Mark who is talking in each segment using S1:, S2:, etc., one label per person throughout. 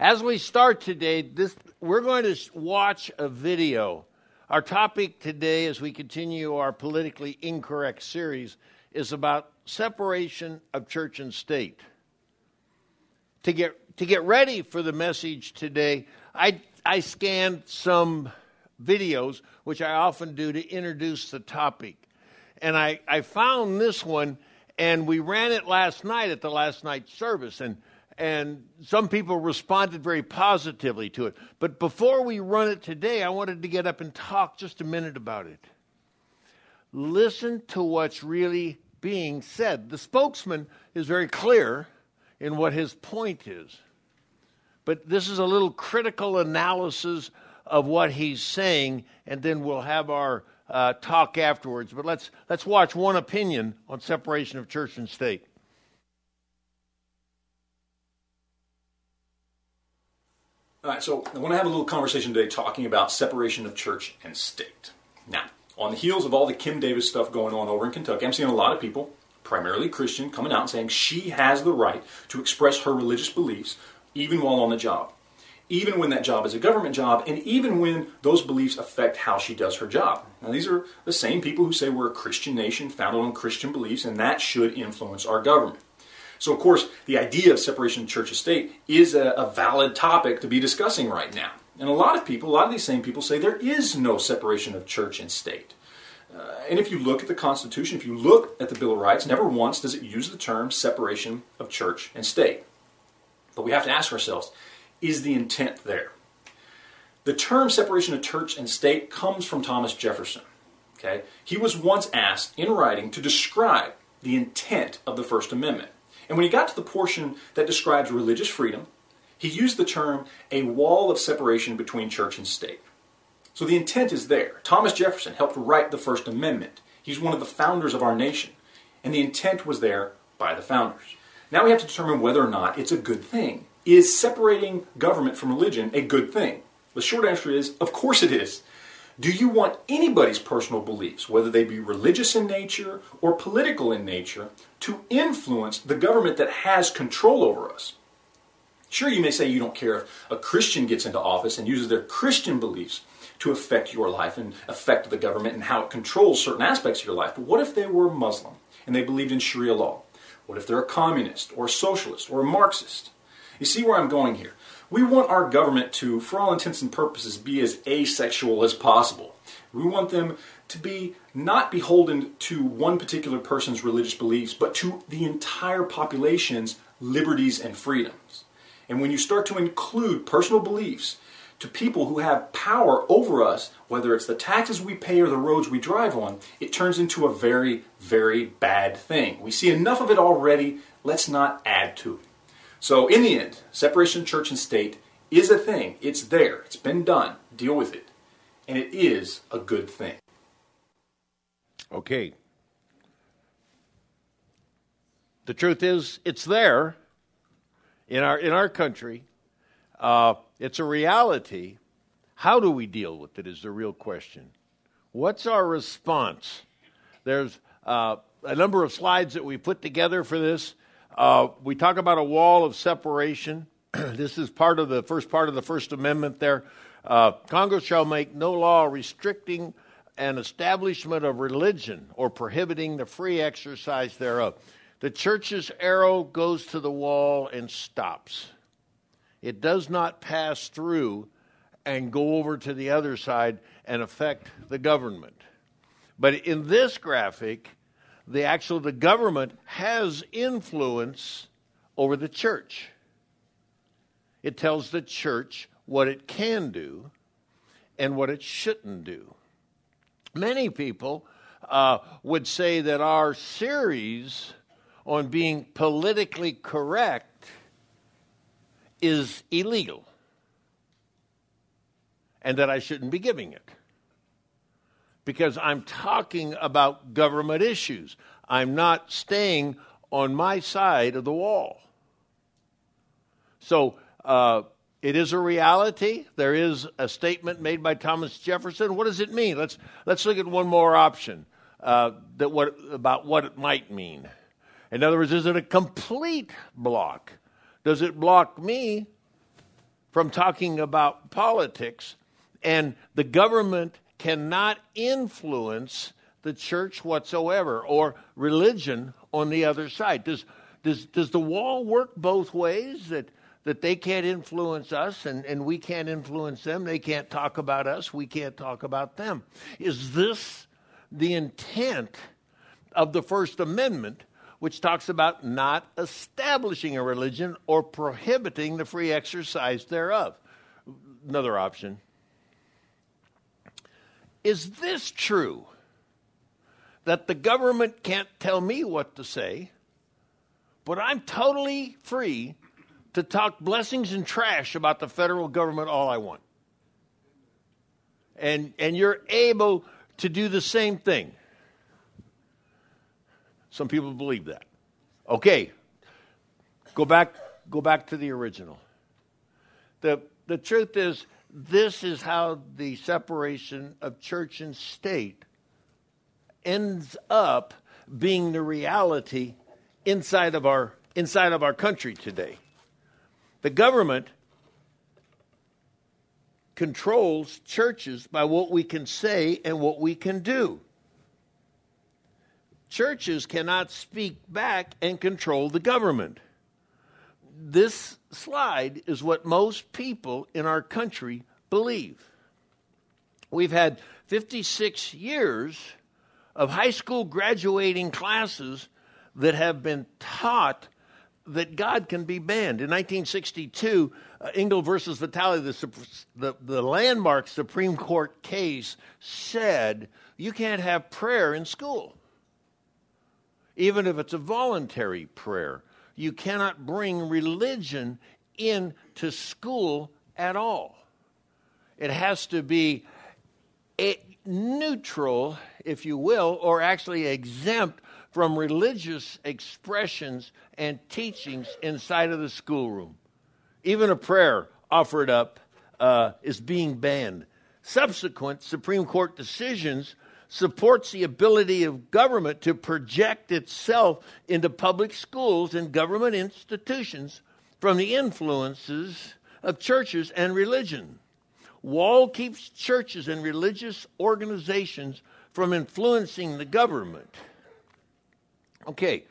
S1: As we start today, this, we're going to watch a video. Our topic today, as we continue our politically incorrect series, is about separation of church and state. To get, to get ready for the message today, I, I scanned some videos, which I often do to introduce the topic. And I, I found this one, and we ran it last night at the last night service. And, and some people responded very positively to it. But before we run it today, I wanted to get up and talk just a minute about it. Listen to what's really being said. The spokesman is very clear in what his point is. But this is a little critical analysis of what he's saying, and then we'll have our uh, talk afterwards. But let's, let's watch one opinion on separation of church and state.
S2: All right, so I want to have a little conversation today talking about separation of church and state. Now, on the heels of all the Kim Davis stuff going on over in Kentucky, I'm seeing a lot of people, primarily Christian, coming out and saying she has the right to express her religious beliefs even while on the job, even when that job is a government job, and even when those beliefs affect how she does her job. Now, these are the same people who say we're a Christian nation founded on Christian beliefs, and that should influence our government. So, of course, the idea of separation of church and state is a, a valid topic to be discussing right now. And a lot of people, a lot of these same people say there is no separation of church and state. Uh, and if you look at the Constitution, if you look at the Bill of Rights, never once does it use the term separation of church and state. But we have to ask ourselves is the intent there? The term separation of church and state comes from Thomas Jefferson. Okay? He was once asked in writing to describe the intent of the First Amendment. And when he got to the portion that describes religious freedom, he used the term a wall of separation between church and state. So the intent is there. Thomas Jefferson helped write the First Amendment. He's one of the founders of our nation. And the intent was there by the founders. Now we have to determine whether or not it's a good thing. Is separating government from religion a good thing? The short answer is, of course it is. Do you want anybody's personal beliefs, whether they be religious in nature or political in nature, to influence the government that has control over us? Sure, you may say you don't care if a Christian gets into office and uses their Christian beliefs to affect your life and affect the government and how it controls certain aspects of your life. But what if they were Muslim and they believed in Sharia law? What if they're a communist or a socialist or a Marxist? You see where I'm going here? We want our government to, for all intents and purposes, be as asexual as possible. We want them to be not beholden to one particular person's religious beliefs, but to the entire population's liberties and freedoms. And when you start to include personal beliefs to people who have power over us, whether it's the taxes we pay or the roads we drive on, it turns into a very, very bad thing. We see enough of it already. Let's not add to it. So, in the end, separation church and state is a thing. It's there, it's been done. Deal with it. And it is a good thing.
S1: Okay. The truth is, it's there in our, in our country. Uh, it's a reality. How do we deal with it is the real question. What's our response? There's uh, a number of slides that we put together for this. Uh, we talk about a wall of separation. this is part of the first part of the First Amendment there. Uh, Congress shall make no law restricting an establishment of religion or prohibiting the free exercise thereof. The church's arrow goes to the wall and stops. It does not pass through and go over to the other side and affect the government. But in this graphic, the actual the government has influence over the church. It tells the church what it can do and what it shouldn't do. Many people uh, would say that our series on being politically correct is illegal and that I shouldn't be giving it because I'm talking about government issues. I'm not staying on my side of the wall. So uh, it is a reality. There is a statement made by Thomas Jefferson. What does it mean? Let's let's look at one more option uh, that what about what it might mean. In other words, is it a complete block? Does it block me from talking about politics, and the government cannot influence the church whatsoever or religion on the other side. Does, does, does the wall work both ways? That, that they can't influence us and, and we can't influence them? They can't talk about us, we can't talk about them. Is this the intent of the First Amendment, which talks about not establishing a religion or prohibiting the free exercise thereof? Another option. Is this true? that the government can't tell me what to say, but I'm totally free to talk blessings and trash about the federal government all I want. And, and you're able to do the same thing. Some people believe that. Okay, go back, go back to the original. The, the truth is, this is how the separation of church and state ends up being the reality inside of our inside of our country today. The government controls churches by what we can say and what we can do. Churches cannot speak back and control the government. This slide is what most people in our country believe. We've had 56 years of high school graduating classes that have been taught that God can be banned. In 1962, uh, Engel versus Vitale, the, the, the landmark Supreme Court case, said you can't have prayer in school, even if it's a voluntary prayer. You cannot bring religion into school at all. It has to be neutral, if you will, or actually exempt from religious expressions and teachings inside of the schoolroom. Even a prayer offered up uh, is being banned. Subsequent Supreme Court decisions supports the ability of government to project itself into public schools and government institutions from the influences of churches and religion. Wall keeps churches and religious organizations from influencing the government. Okay,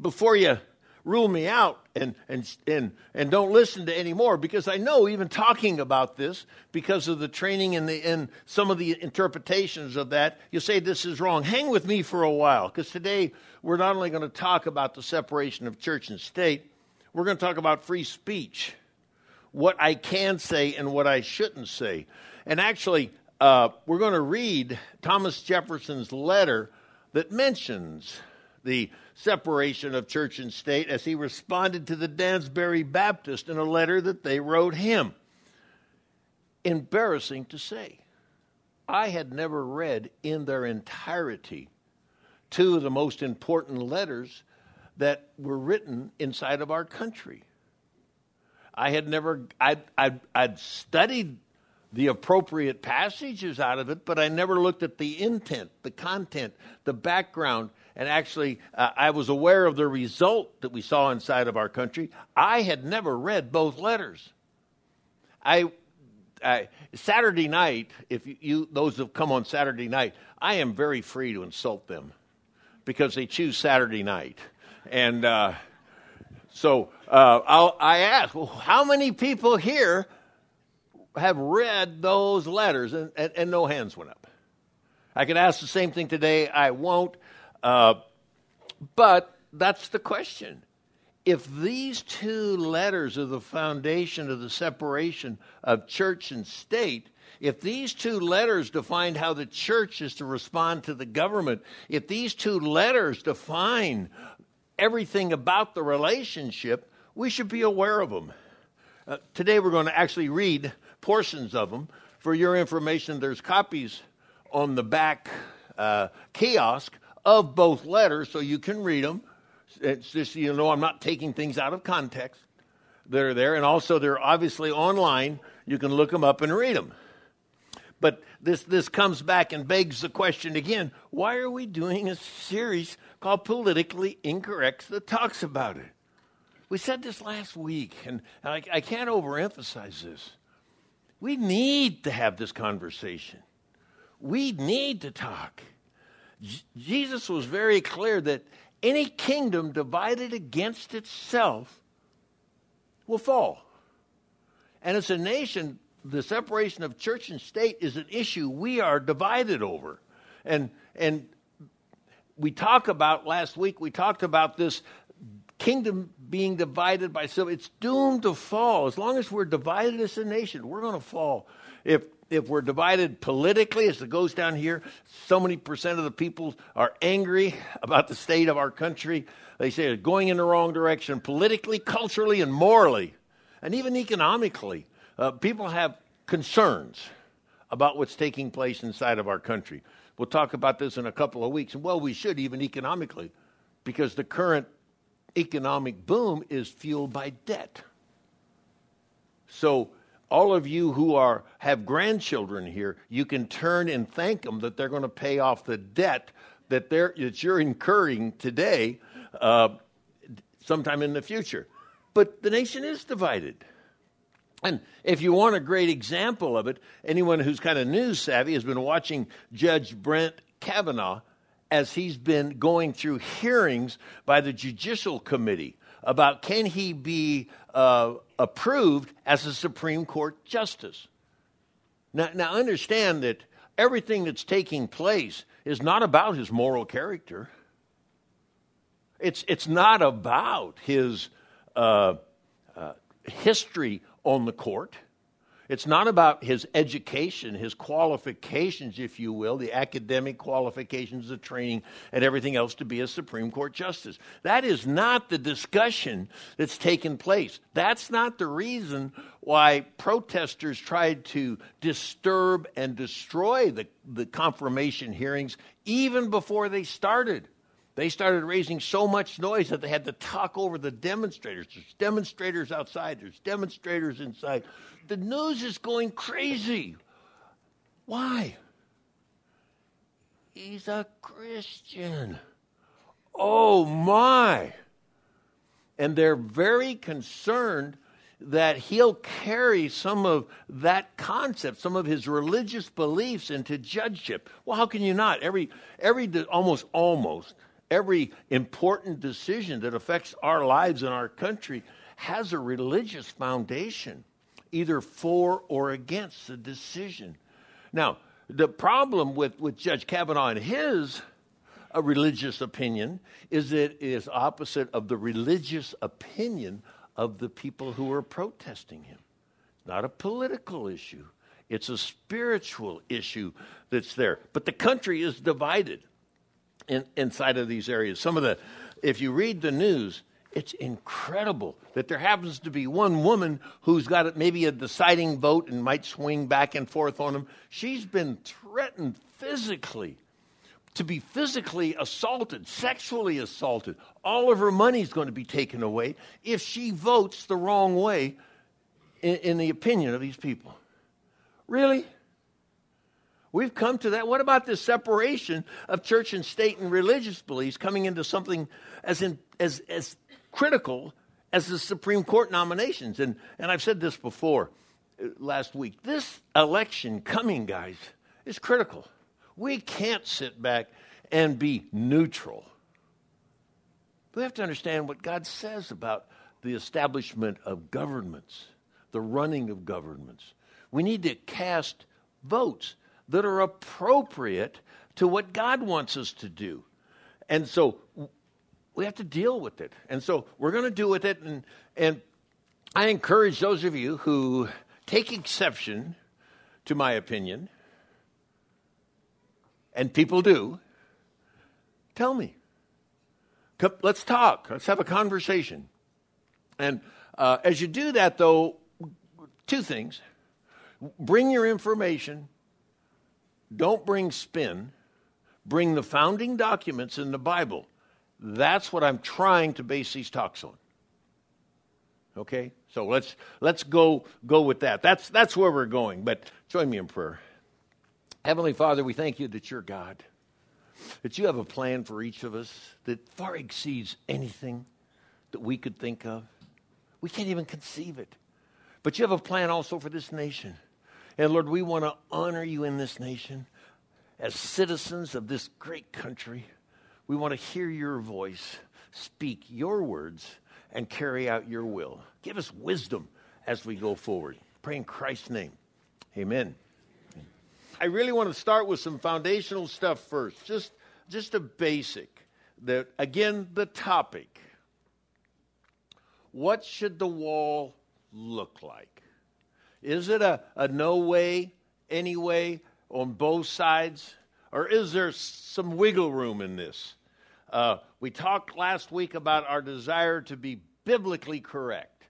S1: before you rule me out and, and, and, and don't listen to any more, because I know even talking about this, because of the training and, the, and some of the interpretations of that, you say this is wrong. Hang with me for a while, because today we're not only going to talk about the separation of church and state, we're going to talk about free speech what I can say and what I shouldn't say. And actually, uh, we're going to read Thomas Jefferson's letter that mentions the separation of church and state as he responded to the Dansbury Baptist in a letter that they wrote him. Embarrassing to say. I had never read in their entirety two of the most important letters that were written inside of our country. I had never, I'd, I'd, I'd studied the appropriate passages out of it, but I never looked at the intent, the content, the background, and actually uh, I was aware of the result that we saw inside of our country. I had never read both letters. I, I Saturday night, if you, you those have come on Saturday night, I am very free to insult them because they choose Saturday night, and. Uh, so uh, I ask, well, how many people here have read those letters? And, and, and, no hands went up. I could ask the same thing today. I won't. Uh, but that's the question. If these two letters are the foundation of the separation of church and state, if these two letters define how the church is to respond to the government, if these two letters define everything about the relationship, we should be aware of them. Uh, today we're going to actually read portions of them. For your information, there's copies on the back uh, kiosk of both letters so you can read them. It's just, you know, I'm not taking things out of context that are there. And also, they're obviously online. You can look them up and read them. But this, this comes back and begs the question again why are we doing a series called Politically Incorrect that talks about it? we said this last week, and I, I can't overemphasize this. We need to have this conversation. We need to talk. Jesus was very clear that any kingdom divided against itself will fall. And as a nation, the separation of church and state is an issue we are divided over. And, and we talk about last week, we talked about this kingdom being divided by civil. It's doomed to fall. As long as we're divided as a nation, we're going to fall. If if we're divided politically, as it goes down here, so many percent of the people are angry about the state of our country. They say it's going in the wrong direction politically, culturally, and morally, and even economically. Uh, people have concerns about what's taking place inside of our country. We'll talk about this in a couple of weeks. And well, we should even economically, because the current economic boom is fueled by debt. So, all of you who are have grandchildren here, you can turn and thank them that they're going to pay off the debt that they're that you're incurring today, uh, sometime in the future. But the nation is divided. And if you want a great example of it, anyone who's kind of news savvy has been watching Judge Brett Kavanaugh as he's been going through hearings by the Judicial Committee about can he be uh, approved as a Supreme Court justice. Now, now, understand that everything that's taking place is not about his moral character. It's, it's not about his uh, uh, history on the court. It's not about his education, his qualifications, if you will, the academic qualifications, the training, and everything else to be a Supreme Court justice. That is not the discussion that's taken place. That's not the reason why protesters tried to disturb and destroy the, the confirmation hearings even before they started. They started raising so much noise that they had to talk over the demonstrators. There's demonstrators outside, there's demonstrators inside. The news is going crazy. Why? He's a Christian. Oh my. And they're very concerned that he'll carry some of that concept, some of his religious beliefs into judgeship. Well, how can you not? Every, every, almost, almost every important decision that affects our lives and our country has a religious foundation, either for or against the decision. Now, the problem with, with Judge Kavanaugh and his uh, religious opinion is that it is opposite of the religious opinion of the people who are protesting him. Not a political issue, it's a spiritual issue that's there. But the country is divided in, inside of these areas. Some of the, if you read the news, it's incredible that there happens to be one woman who's got maybe a deciding vote and might swing back and forth on him. She's been threatened physically to be physically assaulted, sexually assaulted. All of her money is going to be taken away if she votes the wrong way in, in the opinion of these people. Really? We've come to that. What about this separation of church and state and religious beliefs coming into something as, in, as, as critical as the Supreme Court nominations? And, and I've said this before uh, last week. This election coming, guys, is critical. We can't sit back and be neutral. We have to understand what God says about the establishment of governments, the running of governments. We need to cast votes that are appropriate to what God wants us to do. And so we have to deal with it. And so we're going to deal with it. And, and I encourage those of you who take exception to my opinion, and people do, tell me. Let's talk. Let's have a conversation. And uh, as you do that, though, two things bring your information don't bring spin, bring the founding documents in the Bible. That's what I'm trying to base these talks on. Okay? So let's let's go go with that. That's that's where we're going. But join me in prayer. Heavenly Father, we thank you that you're God. That you have a plan for each of us that far exceeds anything that we could think of. We can't even conceive it. But you have a plan also for this nation. And Lord, we want to honor you in this nation as citizens of this great country. We want to hear your voice, speak your words, and carry out your will. Give us wisdom as we go forward. Pray in Christ's name. Amen. I really want to start with some foundational stuff first, just, just a basic. The, again, the topic. What should the wall look like? Is it a, a no way, anyway, on both sides? Or is there some wiggle room in this? Uh, we talked last week about our desire to be biblically correct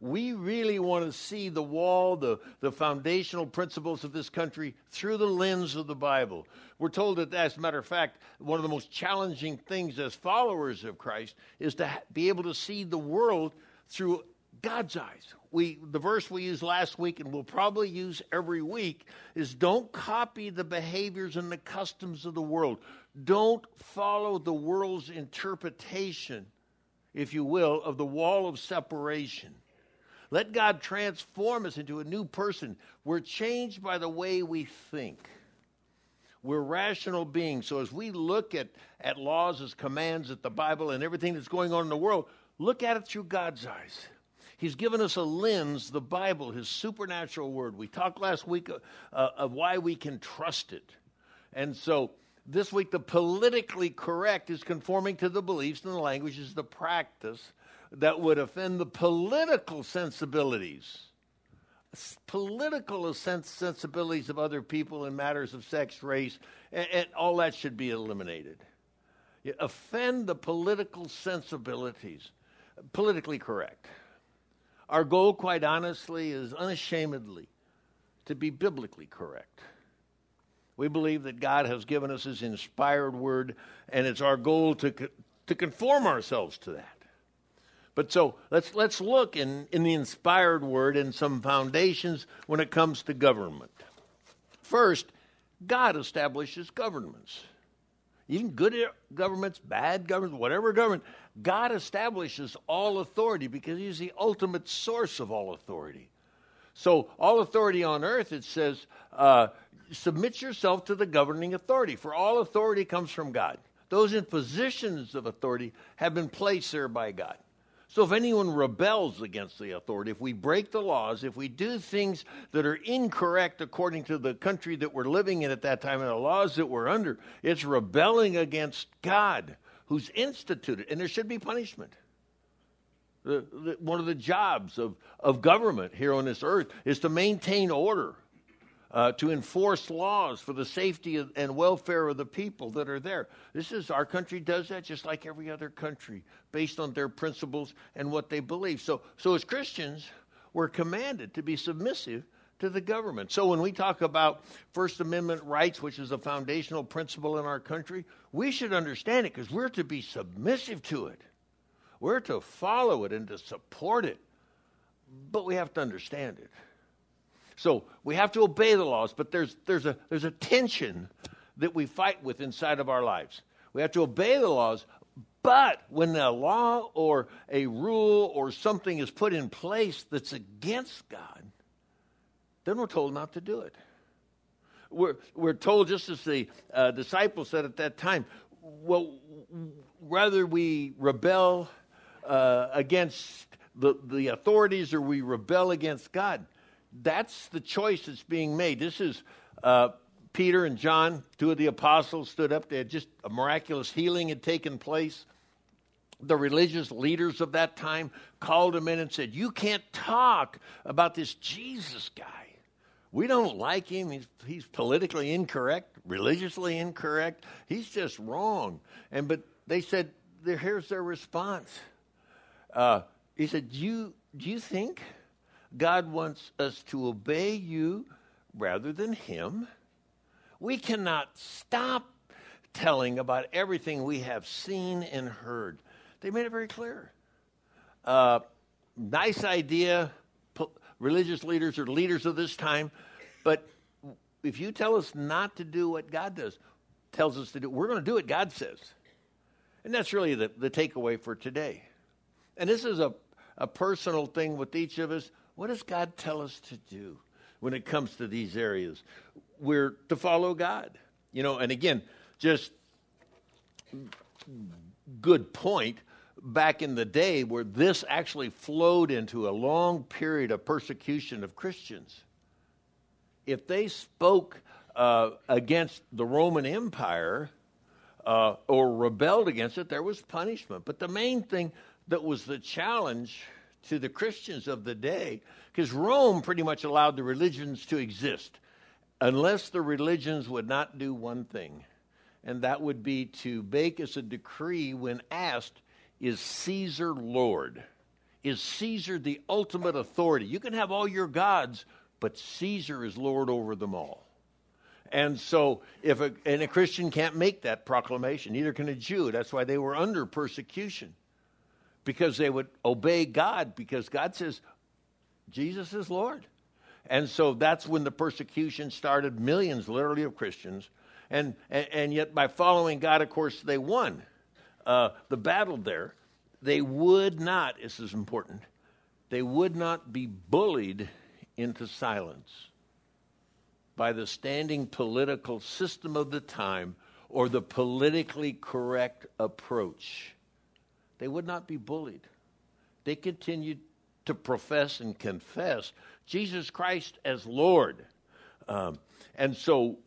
S1: we really want to see the wall, the, the foundational principles of this country through the lens of the Bible. We're told that, as a matter of fact, one of the most challenging things as followers of Christ is to be able to see the world through God's eyes. We, the verse we used last week and we'll probably use every week is don't copy the behaviors and the customs of the world. Don't follow the world's interpretation, if you will, of the wall of separation. Let God transform us into a new person. We're changed by the way we think. We're rational beings. So as we look at, at laws as commands at the Bible and everything that's going on in the world, look at it through God's eyes. He's given us a lens, the Bible, His supernatural word. We talked last week uh, uh, of why we can trust it. And so this week, the politically correct is conforming to the beliefs and the languages, the practice that would offend the political sensibilities, political sensibilities of other people in matters of sex, race, and, and all that should be eliminated. You offend the political sensibilities, politically correct. Our goal, quite honestly, is unashamedly to be biblically correct. We believe that God has given us His inspired word, and it's our goal to, to conform ourselves to that. But so let's, let's look in, in the inspired word and some foundations when it comes to government. First, God establishes governments. Even good governments, bad governments, whatever government, God establishes all authority because He's the ultimate source of all authority. So, all authority on earth, it says, uh, submit yourself to the governing authority, for all authority comes from God. Those in positions of authority have been placed there by God. So if anyone rebels against the authority, if we break the laws, if we do things that are incorrect according to the country that we're living in at that time and the laws that we're under, it's rebelling against God who's instituted, and there should be punishment. The, the, one of the jobs of, of government here on this earth is to maintain order uh, to enforce laws for the safety and welfare of the people that are there. This is our country does that just like every other country, based on their principles and what they believe. So, so as Christians, we're commanded to be submissive to the government. So when we talk about First Amendment rights, which is a foundational principle in our country, we should understand it because we're to be submissive to it. We're to follow it and to support it. But we have to understand it. So we have to obey the laws, but there's, there's, a, there's a tension that we fight with inside of our lives. We have to obey the laws, but when a law or a rule or something is put in place that's against God, then we're told not to do it. We're, we're told, just as the uh, disciples said at that time, well, rather we rebel uh, against the, the authorities or we rebel against God that's the choice that's being made. This is uh, Peter and John, two of the apostles, stood up. They had just a miraculous healing had taken place. The religious leaders of that time called him in and said, You can't talk about this Jesus guy. We don't like him. He's, he's politically incorrect, religiously incorrect. He's just wrong. And but they said, here's their response. Uh, he said, do you, do you think God wants us to obey you rather than Him. We cannot stop telling about everything we have seen and heard. They made it very clear. Uh, nice idea, religious leaders or leaders of this time, but if you tell us not to do what God does, tells us to do, we're going to do what God says. And that's really the, the takeaway for today. And this is a a personal thing with each of us. What does God tell us to do when it comes to these areas? We're to follow God. You know, and again, just good point back in the day where this actually flowed into a long period of persecution of Christians. If they spoke uh, against the Roman Empire uh, or rebelled against it, there was punishment. But the main thing that was the challenge to the Christians of the day, because Rome pretty much allowed the religions to exist, unless the religions would not do one thing, and that would be to make as a decree when asked, Is Caesar Lord? Is Caesar the ultimate authority? You can have all your gods, but Caesar is Lord over them all. And so, if a, and a Christian can't make that proclamation, neither can a Jew. That's why they were under persecution, because they would obey God, because God says, Jesus is Lord. And so that's when the persecution started, millions literally of Christians. And, and, and yet, by following God, of course, they won uh, the battle there. They would not, this is important, they would not be bullied into silence by the standing political system of the time or the politically correct approach. They would not be bullied. They continued to profess and confess Jesus Christ as Lord. Um, and so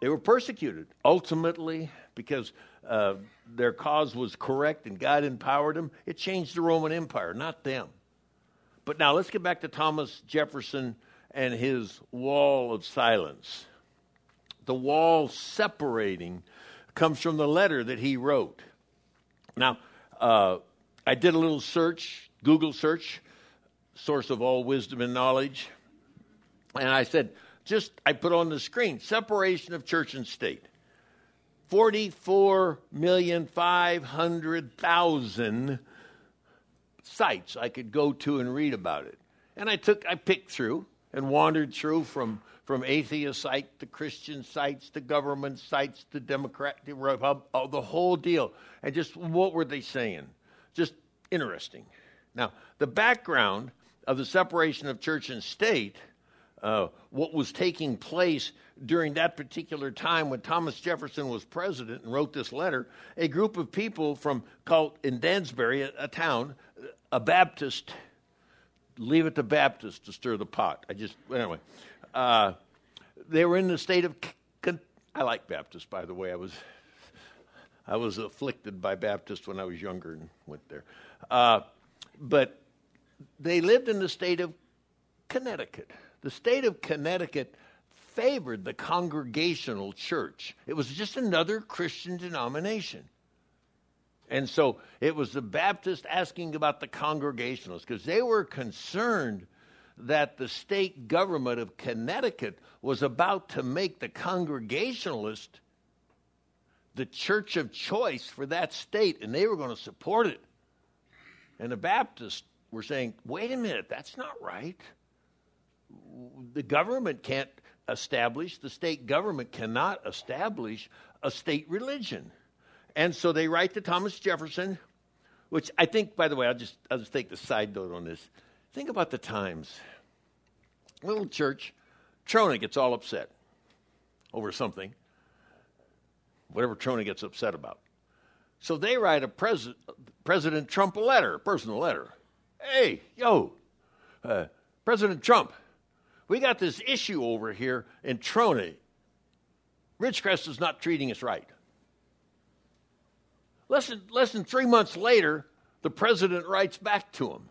S1: they were persecuted ultimately because uh, their cause was correct and God empowered them. It changed the Roman Empire, not them. But now let's get back to Thomas Jefferson and his wall of silence. The wall separating comes from the letter that he wrote. Now, uh, I did a little search, Google search, source of all wisdom and knowledge, and I said, just, I put on the screen, separation of church and state. 44,500,000 sites I could go to and read about it. And I took, I picked through, and wandered through from, from atheist sites to Christian sites to government sites to Democrat, oh, the whole deal. And just what were they saying? Just interesting. Now, the background of the separation of church and state, uh, what was taking place during that particular time when Thomas Jefferson was president and wrote this letter, a group of people from called in Dansbury, a, a town, a Baptist leave it to Baptists to stir the pot. I just, anyway. Uh, they were in the state of, I like Baptists, by the way. I was, I was afflicted by Baptists when I was younger and went there. Uh, but they lived in the state of Connecticut. The state of Connecticut favored the congregational church. It was just another Christian denomination. And so it was the Baptists asking about the Congregationalists because they were concerned that the state government of Connecticut was about to make the Congregationalist the church of choice for that state, and they were going to support it. And the Baptists were saying, wait a minute, that's not right. The government can't establish, the state government cannot establish a state religion. And so they write to Thomas Jefferson, which I think, by the way, I'll just, I'll just take the side note on this. Think about the times. Little church, Trona gets all upset over something, whatever Trona gets upset about. So they write a pres- President Trump a letter, personal letter. Hey, yo, uh, President Trump, we got this issue over here in Trona. Ridgecrest is not treating us right. Less than, less than three months later, the president writes back to him.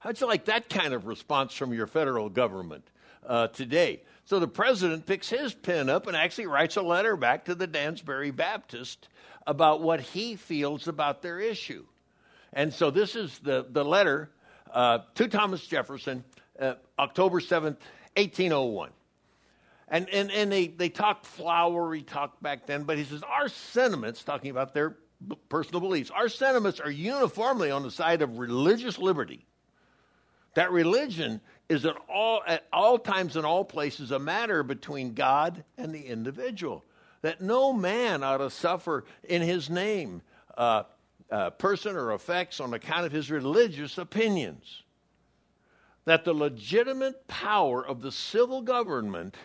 S1: How'd you like that kind of response from your federal government uh, today? So the president picks his pen up and actually writes a letter back to the Dansbury Baptist about what he feels about their issue. And so this is the, the letter uh, to Thomas Jefferson, uh, October 7th, 1801. And, and, and they, they talk flowery talk back then, but he says, Our sentiments, talking about their personal beliefs. Our sentiments are uniformly on the side of religious liberty. That religion is at all, at all times and all places a matter between God and the individual. That no man ought to suffer in his name. Uh, uh, person or effects on account of his religious opinions. That the legitimate power of the civil government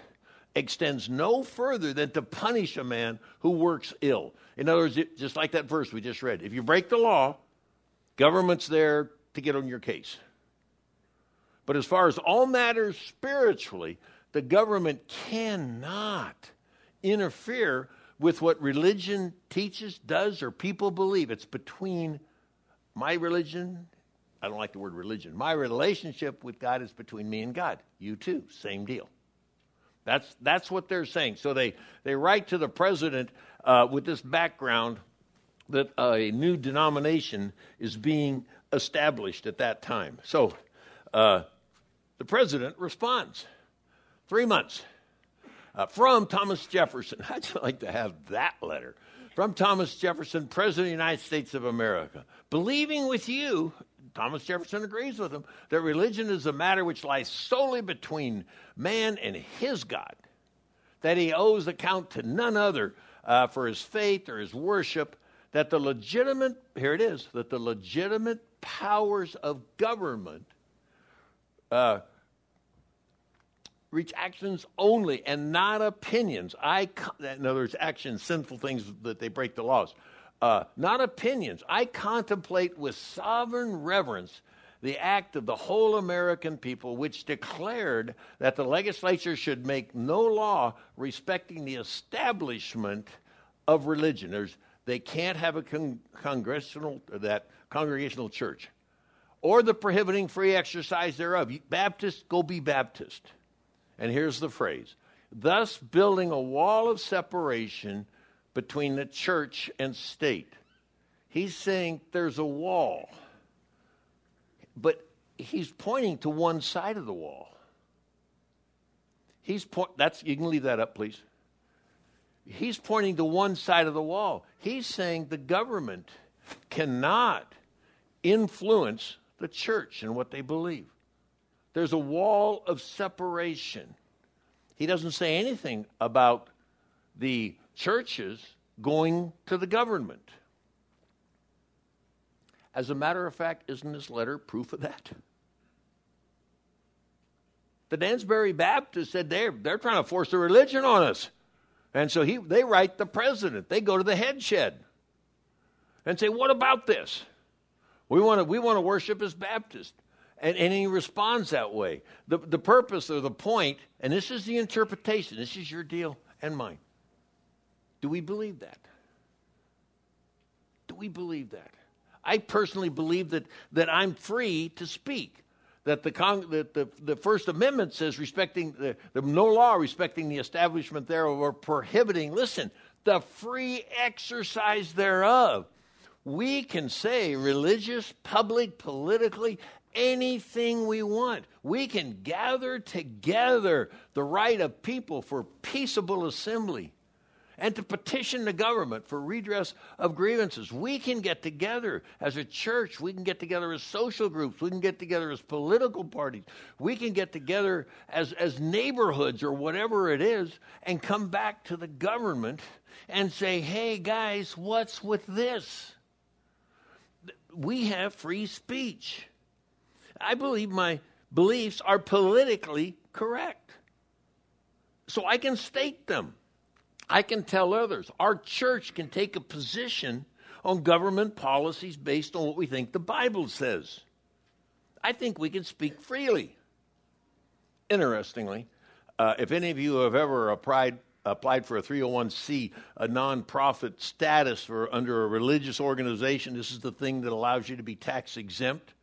S1: extends no further than to punish a man who works ill. In other words, just like that verse we just read, if you break the law, government's there to get on your case. But as far as all matters spiritually, the government cannot interfere with what religion teaches, does, or people believe. It's between my religion, I don't like the word religion, my relationship with God is between me and God. You too, same deal. That's, that's what they're saying. So they, they write to the president uh, with this background that a new denomination is being established at that time. So uh, the president responds three months uh, from Thomas Jefferson. I'd like to have that letter. From Thomas Jefferson, President of the United States of America. Believing with you, Thomas Jefferson agrees with him, that religion is a matter which lies solely between man and his God, that he owes account to none other uh, for his faith or his worship, that the legitimate, here it is, that the legitimate powers of government uh, reach actions only and not opinions. I, in other words, actions, sinful things that they break the laws. Uh, not opinions. I contemplate with sovereign reverence the act of the whole American people, which declared that the legislature should make no law respecting the establishment of religion. There's, they can't have a con- congressional that congregational church, or the prohibiting free exercise thereof. Baptists, go be Baptist. And here's the phrase thus building a wall of separation between the church and state. He's saying there's a wall, but he's pointing to one side of the wall. He's point, that's you can leave that up, please. He's pointing to one side of the wall. He's saying the government cannot influence the church and what they believe. There's a wall of separation. He doesn't say anything about the churches going to the government. As a matter of fact, isn't this letter proof of that? The Dansbury Baptists said they're, they're trying to force a religion on us. And so he, they write the president. They go to the head shed and say, What about this? We want to, we want to worship as Baptists. And, and he responds that way. The, the purpose or the point, and this is the interpretation, this is your deal and mine. Do we believe that? Do we believe that? I personally believe that, that I'm free to speak. That the, Cong- that the, the First Amendment says respecting the, the no law respecting the establishment thereof or prohibiting, listen, the free exercise thereof. We can say religious, public, politically, anything we want. We can gather together the right of people for peaceable assembly and to petition the government for redress of grievances. We can get together as a church. We can get together as social groups. We can get together as political parties. We can get together as, as neighborhoods or whatever it is and come back to the government and say, hey, guys, what's with this? We have free speech. I believe my beliefs are politically correct. So I can state them. I can tell others. Our church can take a position on government policies based on what we think the Bible says. I think we can speak freely. Interestingly, uh, if any of you have ever applied, applied for a 301c, a nonprofit status for under a religious organization, this is the thing that allows you to be tax exempt.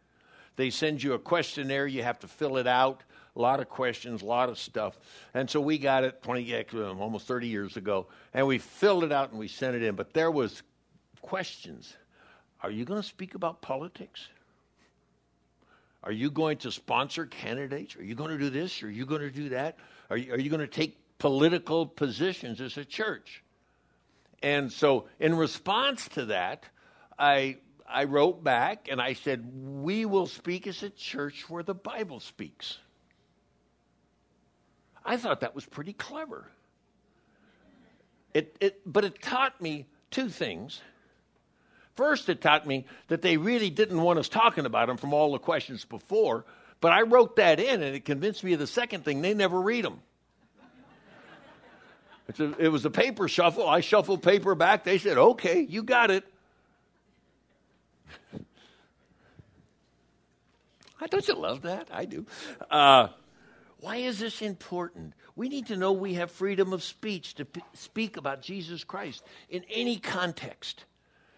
S1: They send you a questionnaire, you have to fill it out a lot of questions, a lot of stuff. And so we got it 20, eh, almost 30 years ago, and we filled it out and we sent it in. But there was questions. Are you going to speak about politics? Are you going to sponsor candidates? Are you going to do this? Are you going to do that? Are you, are you going to take political positions as a church? And so, in response to that, I, I wrote back and I said, We will speak as a church where the Bible speaks. I thought that was pretty clever. It, it, but it taught me two things. first, it taught me that they really didn't want us talking about them from all the questions before. But I wrote that in, and it convinced me of the second thing they never read them. A, it was a paper shuffle. I shuffled paper back. They said, okay, you got it. Don't you love that? I do. Uh, why is this important? We need to know we have freedom of speech to p- speak about Jesus Christ in any context.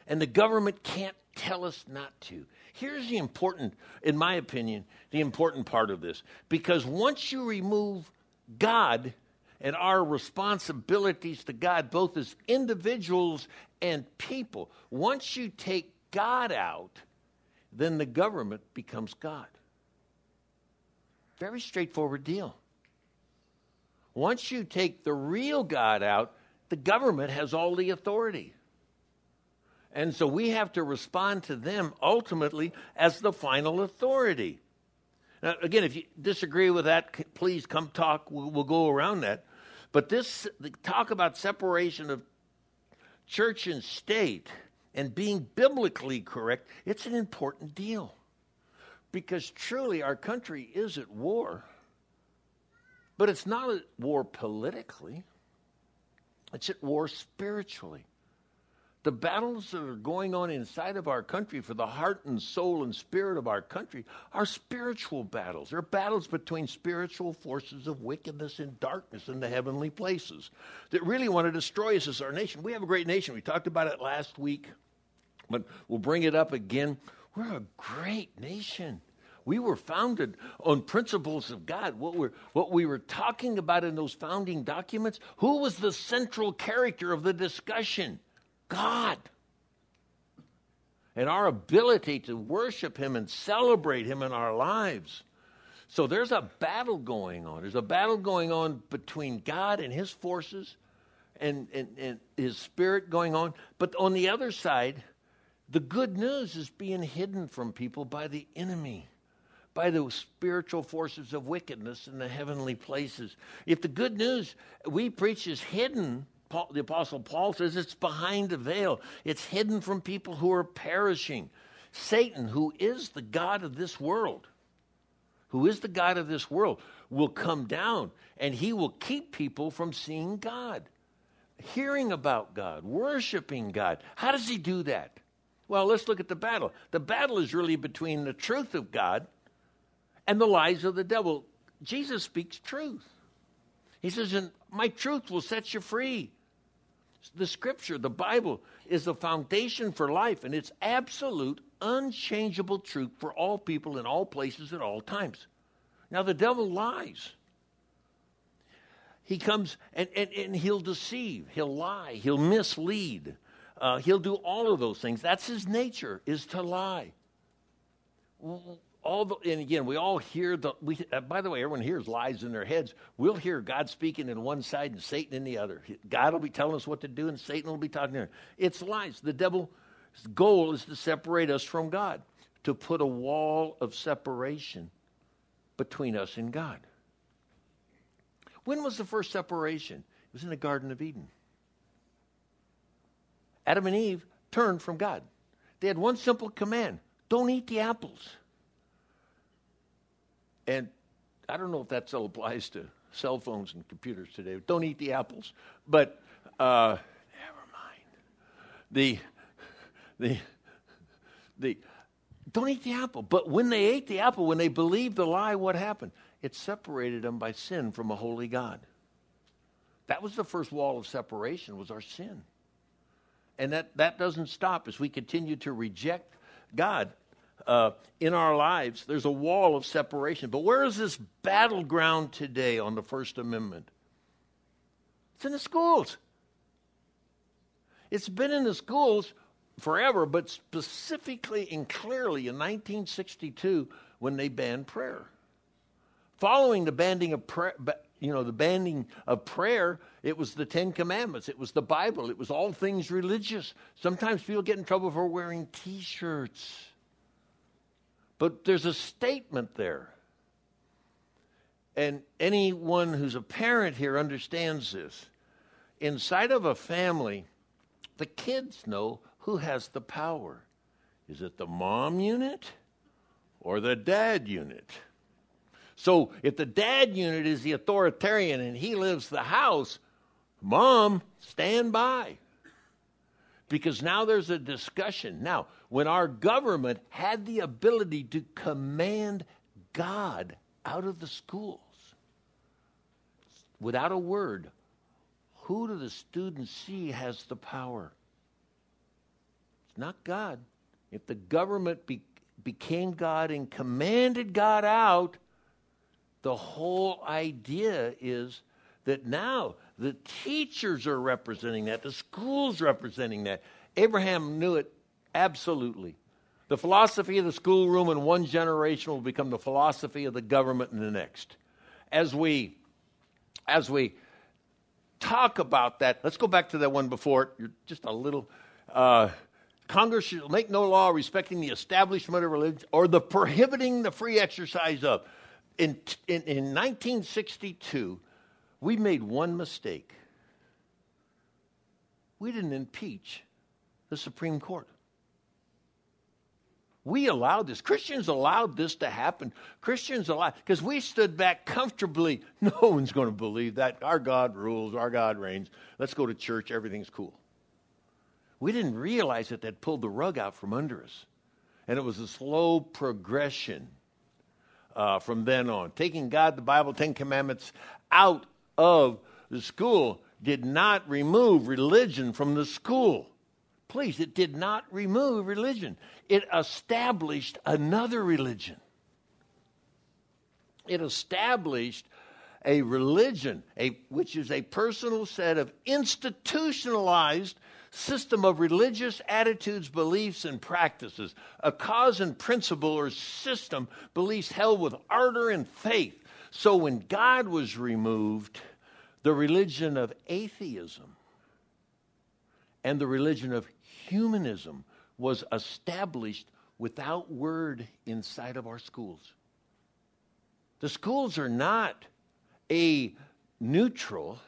S1: And the government can't tell us not to. Here's the important, in my opinion, the important part of this. Because once you remove God and our responsibilities to God, both as individuals and people, once you take God out, then the government becomes God. Very straightforward deal. Once you take the real God out, the government has all the authority. And so we have to respond to them ultimately as the final authority. Now, again, if you disagree with that, please come talk. We'll, go around that. But this talk about separation of church and state and being biblically correct, it's an important deal. Because truly, our country is at war. But it's not at war politically, it's at war spiritually. The battles that are going on inside of our country for the heart and soul and spirit of our country are spiritual battles. They're battles between spiritual forces of wickedness and darkness in the heavenly places that really want to destroy us as our nation. We have a great nation. We talked about it last week, but we'll bring it up again. We're a great nation. We were founded on principles of God. What, we're, what we were talking about in those founding documents, who was the central character of the discussion? God. And our ability to worship Him and celebrate Him in our lives. So there's a battle going on. There's a battle going on between God and His forces and, and, and His Spirit going on. But on the other side, the good news is being hidden from people by the enemy, by the spiritual forces of wickedness in the heavenly places. If the good news we preach is hidden, Paul, the Apostle Paul says it's behind a veil, it's hidden from people who are perishing. Satan, who is the God of this world, who is the God of this world, will come down and he will keep people from seeing God, hearing about God, worshiping God. How does he do that? Well, let's look at the battle. The battle is really between the truth of God and the lies of the devil. Jesus speaks truth. He says, and my truth will set you free the scripture, the Bible, is the foundation for life, and it's absolute, unchangeable truth for all people in all places at all times. Now, the devil lies. He comes and, and, and he'll deceive, he'll lie, he'll mislead, uh, he'll do all of those things. That's his nature, is to lie all the, and again, we all hear the, we, uh, by the way, everyone hears lies in their heads. We'll hear God speaking in one side and Satan in the other. God will be telling us what to do and Satan will be talking to us. It's lies. The devil's goal is to separate us from God, to put a wall of separation between us and God. When was the first separation? It was in the Garden of Eden. Adam and Eve turned from God. They had one simple command don't eat the apples. And I don't know if that still applies to cell phones and computers today. Don't eat the apples. But uh, never mind. The, the, the, don't eat the apple. But when they ate the apple, when they believed the lie, what happened? It separated them by sin from a holy God. That was the first wall of separation, was our sin. And that, that doesn't stop as we continue to reject God uh, in our lives, there's a wall of separation. But where is this battleground today on the First Amendment? It's in the schools. It's been in the schools forever, but specifically and clearly in 1962 when they banned prayer. Following the banning of prayer, you know, the banning of prayer, it was the Ten Commandments, it was the Bible, it was all things religious. Sometimes people get in trouble for wearing T-shirts but there's a statement there. And anyone who's a parent here understands this. Inside of a family, the kids know who has the power? Is it the mom unit or the dad unit? So if the dad unit is the authoritarian and he lives the house, mom, stand by. Because now there's a discussion. Now, when our government had the ability to command God out of the schools without a word, who do the students see has the power? It's not God. If the government be, became God and commanded God out, the whole idea is that now the teachers are representing that, the schools representing that. Abraham knew it absolutely. The philosophy of the schoolroom in one generation will become the philosophy of the government in the next. As we as we talk about that, let's go back to that one before. You're just a little uh, Congress shall make no law respecting the establishment of religion or the prohibiting the free exercise of. In, in, in 1962, we made one mistake. We didn't impeach the Supreme Court. We allowed this. Christians allowed this to happen. Christians allowed, because we stood back comfortably. No one's going to believe that. Our God rules, our God reigns. Let's go to church, everything's cool. We didn't realize that that pulled the rug out from under us. And it was a slow progression uh, from then on. Taking God, the Bible, Ten Commandments out of the school did not remove religion from the school. Please, it did not remove religion, it established another religion. It established a religion, a, which is a personal set of institutionalized system of religious attitudes, beliefs, and practices, a cause and principle or system, beliefs held with ardor and faith. So when God was removed, the religion of atheism and the religion of humanism was established without word inside of our schools. The schools are not a neutral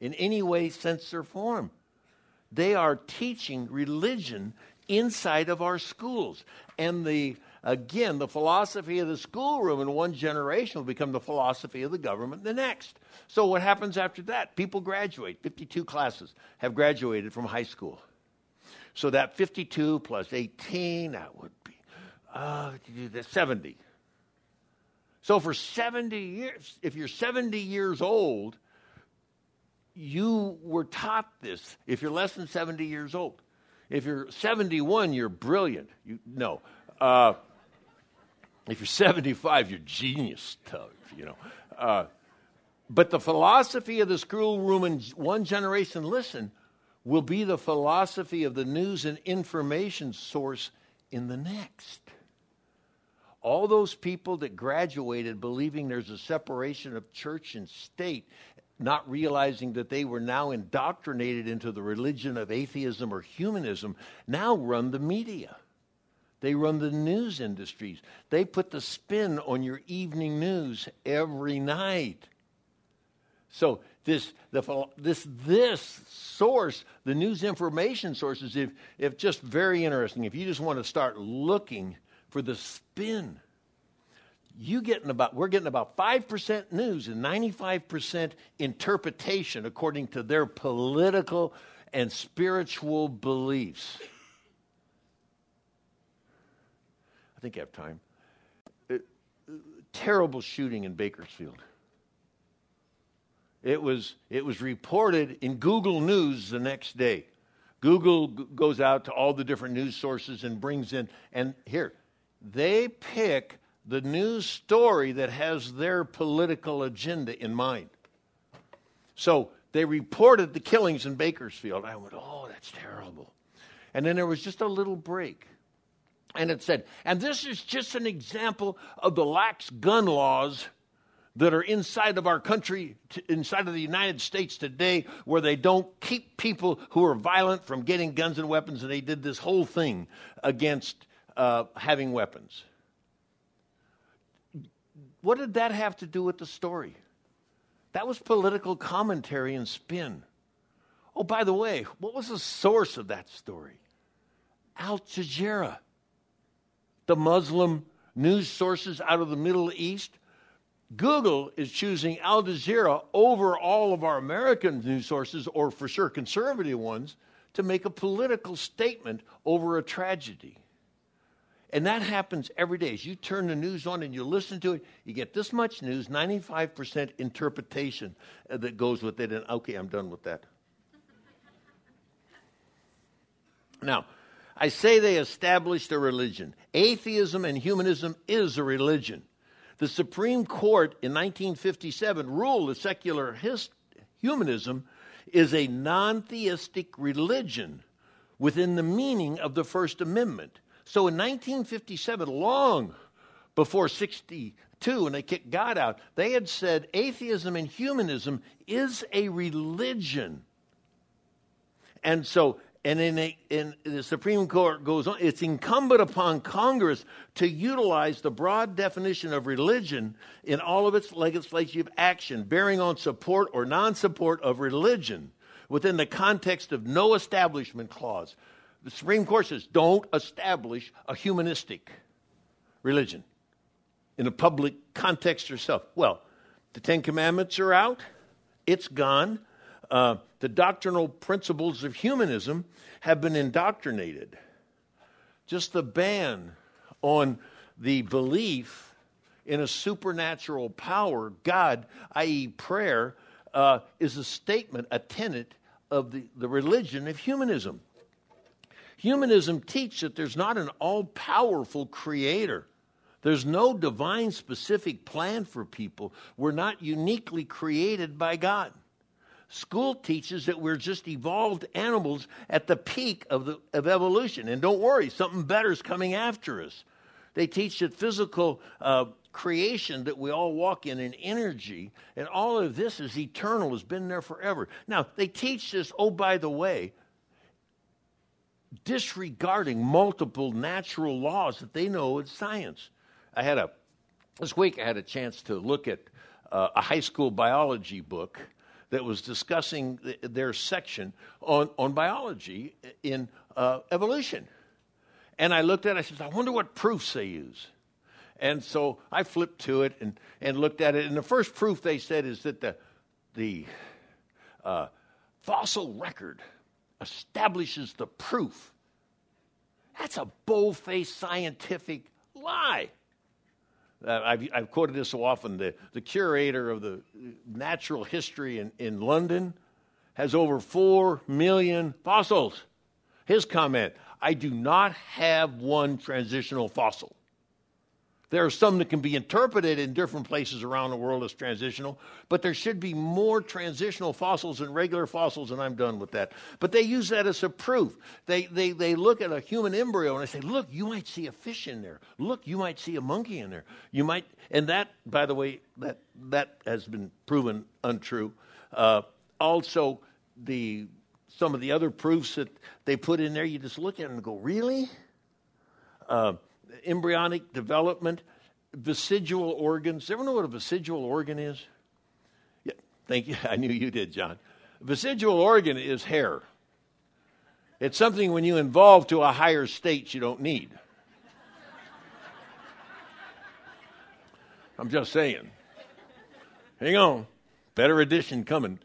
S1: in any way, sense, or form. They are teaching religion inside of our schools. And the again, the philosophy of the schoolroom in one generation will become the philosophy of the government the next. So what happens after that? People graduate. 52 classes have graduated from high school. So that 52 plus 18, that would be uh, 70. So for 70 years, if you're 70 years old, you were taught this if you're less than 70 years old. If you're 71, you're brilliant. You, no. Uh, if you're 75, you're genius, you know. Uh, but the philosophy of the schoolroom in one generation, listen, will be the philosophy of the news and information source in the next. All those people that graduated believing there's a separation of church and state not realizing that they were now indoctrinated into the religion of atheism or humanism, now run the media. They run the news industries. They put the spin on your evening news every night. So this the, this this source, the news information sources, if if just very interesting. If you just want to start looking for the spin you getting about we're getting about 5% news and 95% interpretation according to their political and spiritual beliefs. I think i have time. It, terrible shooting in bakersfield. It was it was reported in google news the next day. Google g- goes out to all the different news sources and brings in and here they pick the news story that has their political agenda in mind. So they reported the killings in Bakersfield. I went, oh, that's terrible. And then there was just a little break. And it said, and this is just an example of the lax gun laws that are inside of our country, inside of the United States today, where they don't keep people who are violent from getting guns and weapons, and they did this whole thing against uh, having weapons. What did that have to do with the story? That was political commentary and spin. Oh, by the way, what was the source of that story? Al Jazeera, the Muslim news sources out of the Middle East. Google is choosing Al Jazeera over all of our American news sources, or for sure conservative ones, to make a political statement over a tragedy. And that happens every day. As you turn the news on and you listen to it, you get this much news, 95% interpretation uh, that goes with it. And okay, I'm done with that. Now, I say they established a religion. Atheism and humanism is a religion. The Supreme Court in 1957 ruled that secular his, humanism is a non theistic religion within the meaning of the First Amendment. So in 1957, long before 62, when they kicked God out, they had said atheism and humanism is a religion. And so and in, a, in, the Supreme Court goes on, it's incumbent upon Congress to utilize the broad definition of religion in all of its legislative action, bearing on support or non support of religion within the context of no establishment clause. The Supreme Court says don't establish a humanistic religion in a public context yourself. Well, the Ten Commandments are out, it's gone. Uh, the doctrinal principles of humanism have been indoctrinated. Just the ban on the belief in a supernatural power, God, i.e., prayer, uh, is a statement, a tenet of the, the religion of humanism. Humanism teaches that there's not an all powerful creator. There's no divine specific plan for people. We're not uniquely created by God. School teaches that we're just evolved animals at the peak of, the, of evolution. And don't worry, something better is coming after us. They teach that physical uh, creation that we all walk in in energy, and all of this is eternal, has been there forever. Now, they teach this, oh, by the way, disregarding multiple natural laws that they know is science. I had a, this week I had a chance to look at uh, a high school biology book that was discussing their section on, on biology in uh, evolution. And I looked at it, I said, I wonder what proofs they use. And so I flipped to it and, and looked at it. And the first proof they said is that the, the uh, fossil record establishes the proof. That's a bold faced scientific lie. Uh, I've, I've, quoted this so often. The, the curator of the natural history in, in London has over 4 million fossils. His comment I do not have one transitional fossil. There are some that can be interpreted in different places around the world as transitional, but there should be more transitional fossils than regular fossils, and I'm done with that. But they use that as a proof. They, they, they look at a human embryo and they say, look, you might see a fish in there. Look, you might see a monkey in there. You might, and that, by the way, that, that has been proven untrue. Uh, also, the, some of the other proofs that they put in there, you just look at them and go, really? Uh, embryonic development, vestigial organs. Everyone know what a vestigial organ is? Yeah, thank you. I knew you did, John. A vestigial organ is hair. It's something when you evolve to a higher state you don't need. I'm just saying. Hang on. Better edition coming.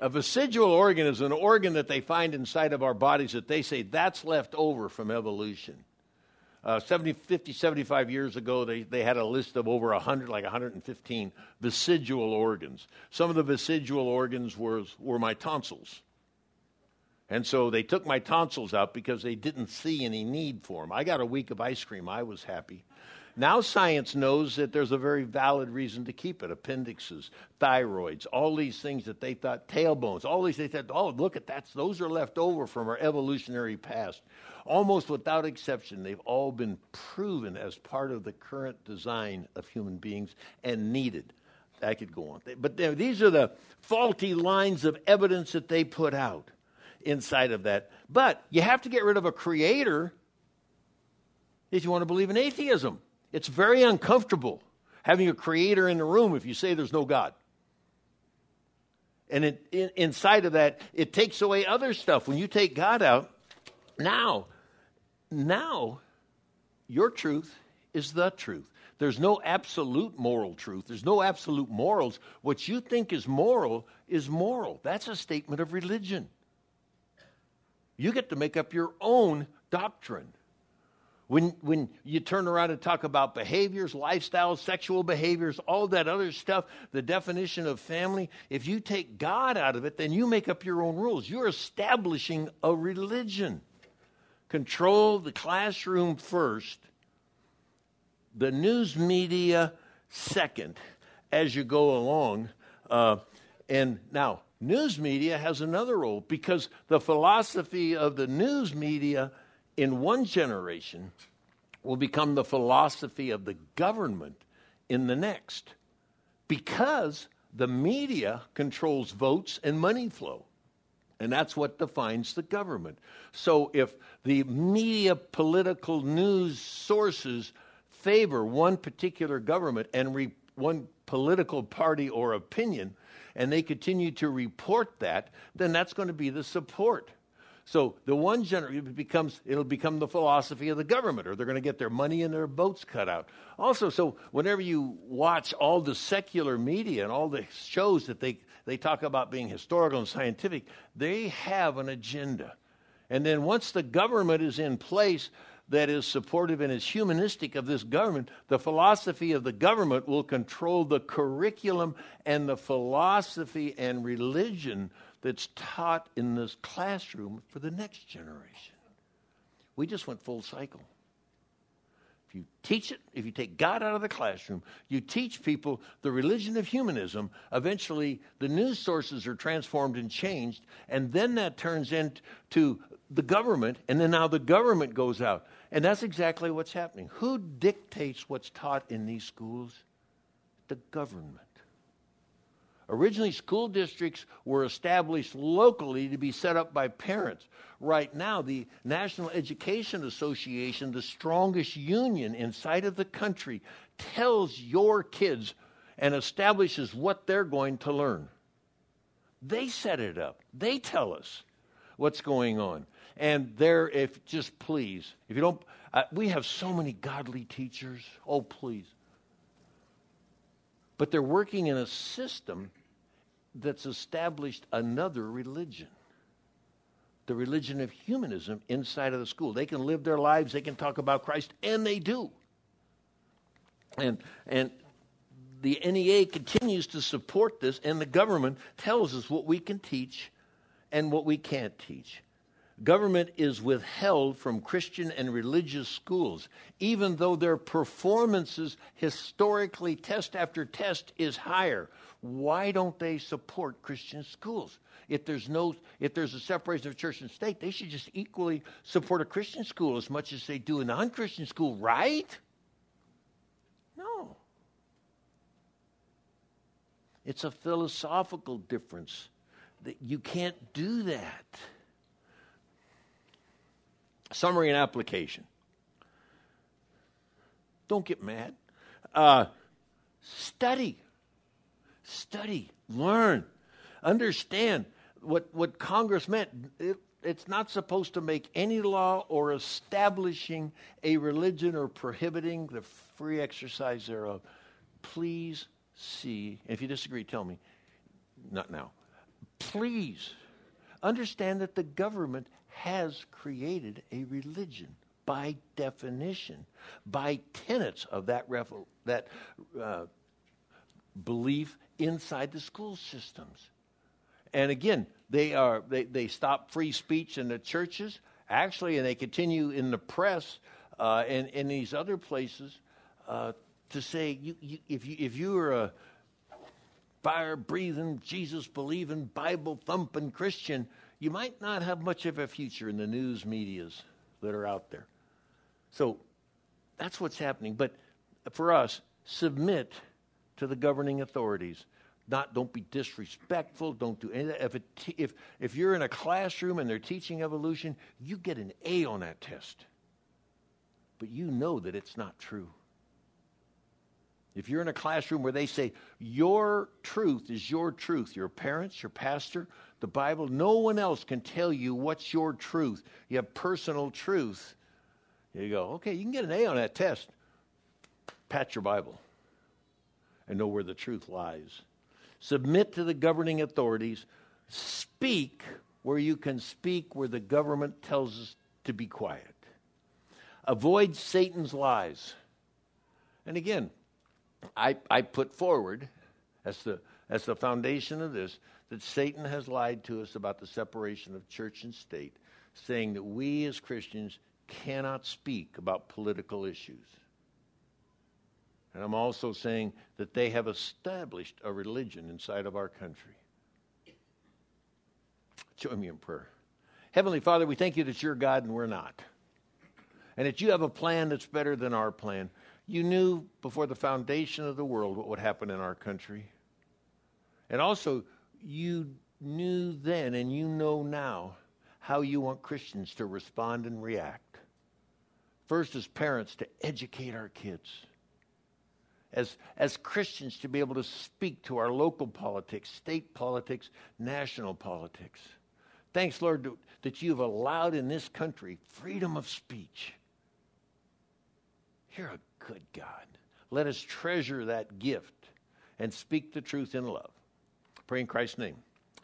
S1: A vestigial organ is an organ that they find inside of our bodies that they say that's left over from evolution. Uh, 70, 50, 75 years ago, they, they had a list of over 100, like 115 vestigial organs. Some of the vestigial organs were, were my tonsils. And so they took my tonsils out because they didn't see any need for them. I got a week of ice cream. I was happy. Now science knows that there's a very valid reason to keep it. Appendixes, thyroids, all these things that they thought, tailbones, all these they said, oh, look at that. Those are left over from our evolutionary past. Almost without exception, they've all been proven as part of the current design of human beings and needed. I could go on. But these are the faulty lines of evidence that they put out inside of that. But you have to get rid of a creator if you want to believe in atheism. It's very uncomfortable having a creator in the room if you say there's no God. And it, in, inside of that, it takes away other stuff. When you take God out, now, now, your truth is the truth. There's no absolute moral truth. There's no absolute morals. What you think is moral is moral. That's a statement of religion. You get to make up your own doctrine. When, when you turn around and talk about behaviors, lifestyles, sexual behaviors, all that other stuff, the definition of family, if you take God out of it, then you make up your own rules. You're establishing a religion. Control the classroom first, the news media second as you go along. Uh, and now, news media has another role because the philosophy of the news media in one generation will become the philosophy of the government in the next because the media controls votes and money flow. And that's what defines the government. So if the media political news sources favor one particular government and re- one political party or opinion, and they continue to report that, then that's going to be the support. So the one generation becomes it'll become the philosophy of the government, or they're going to get their money and their boats cut out. Also, so whenever you watch all the secular media and all the shows that they they talk about being historical and scientific, they have an agenda. And then once the government is in place that is supportive and is humanistic of this government, the philosophy of the government will control the curriculum and the philosophy and religion that's taught in this classroom for the next generation. We just went full cycle. If you teach it, if you take God out of the classroom, you teach people the religion of humanism, eventually the news sources are transformed and changed, and then that turns into the government, and then now the government goes out. And that's exactly what's happening. Who dictates what's taught in these schools? The government. Originally, school districts were established locally to be set up by parents. Right now, the National Education Association, the strongest union inside of the country, tells your kids and establishes what they're going to learn. They set it up, they tell us what's going on. And there, if just please, if you don't, uh, we have so many godly teachers. Oh, please. But they're working in a system that's established another religion the religion of humanism inside of the school. They can live their lives, they can talk about Christ, and they do. And, and the NEA continues to support this, and the government tells us what we can teach and what we can't teach. Government is withheld from Christian and religious schools, even though their performances historically, test after test, is higher why don't they support Christian schools? If there's no, if there's a separation of church and state, they should just equally support a Christian school as much as they do a non-Christian school, right? No. It's a philosophical difference. That you can't do that. Summary and application. Don't get mad. Uh, study. Study, learn, understand what, what Congress meant. It, it's not supposed to make any law or establishing a religion or prohibiting the free exercise thereof. Please see, if you disagree, tell me. Not now. Please understand that the government has created a religion by definition, by tenets of that, that uh, belief inside the school systems. And again, they are they, they stop free speech in the churches, actually, and they continue in the press uh, and in these other places uh, to say you, you, if you if you are a fire breathing, Jesus believing, Bible thumping Christian, you might not have much of a future in the news medias that are out there. So that's what's happening. But for us, submit to the governing authorities. Not, don't be disrespectful. Don't do anything. If, if, if you're in a classroom and they're teaching evolution, you get an A on that test. But you know that it's not true. If you're in a classroom where they say your truth is your truth, your parents, your pastor, the Bible, no one else can tell you what's your truth. You have personal truth. You go, okay, you can get an A on that test. Pat your Bible and know where the truth lies. Submit to the governing authorities. Speak where you can speak, where the government tells us to be quiet. Avoid Satan's lies. And again, I, I put forward as the, as the foundation of this that Satan has lied to us about the separation of church and state, saying that we as Christians cannot speak about political issues. And I'm also saying that they have established a religion inside of our country. Join me in prayer. Heavenly Father, we thank you that you're God and we're not. And that you have a plan that's better than our plan. You knew before the foundation of the world what would happen in our country. And also, you knew then and you know now how you want Christians to respond and react. First, as parents, to educate our kids. As, as Christians, to be able to speak to our local politics, state politics, national politics. Thanks, Lord, that you've allowed in this country freedom of speech. You're a good God. Let us treasure that gift and speak the truth in love. Pray in Christ's name.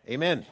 S1: Amen.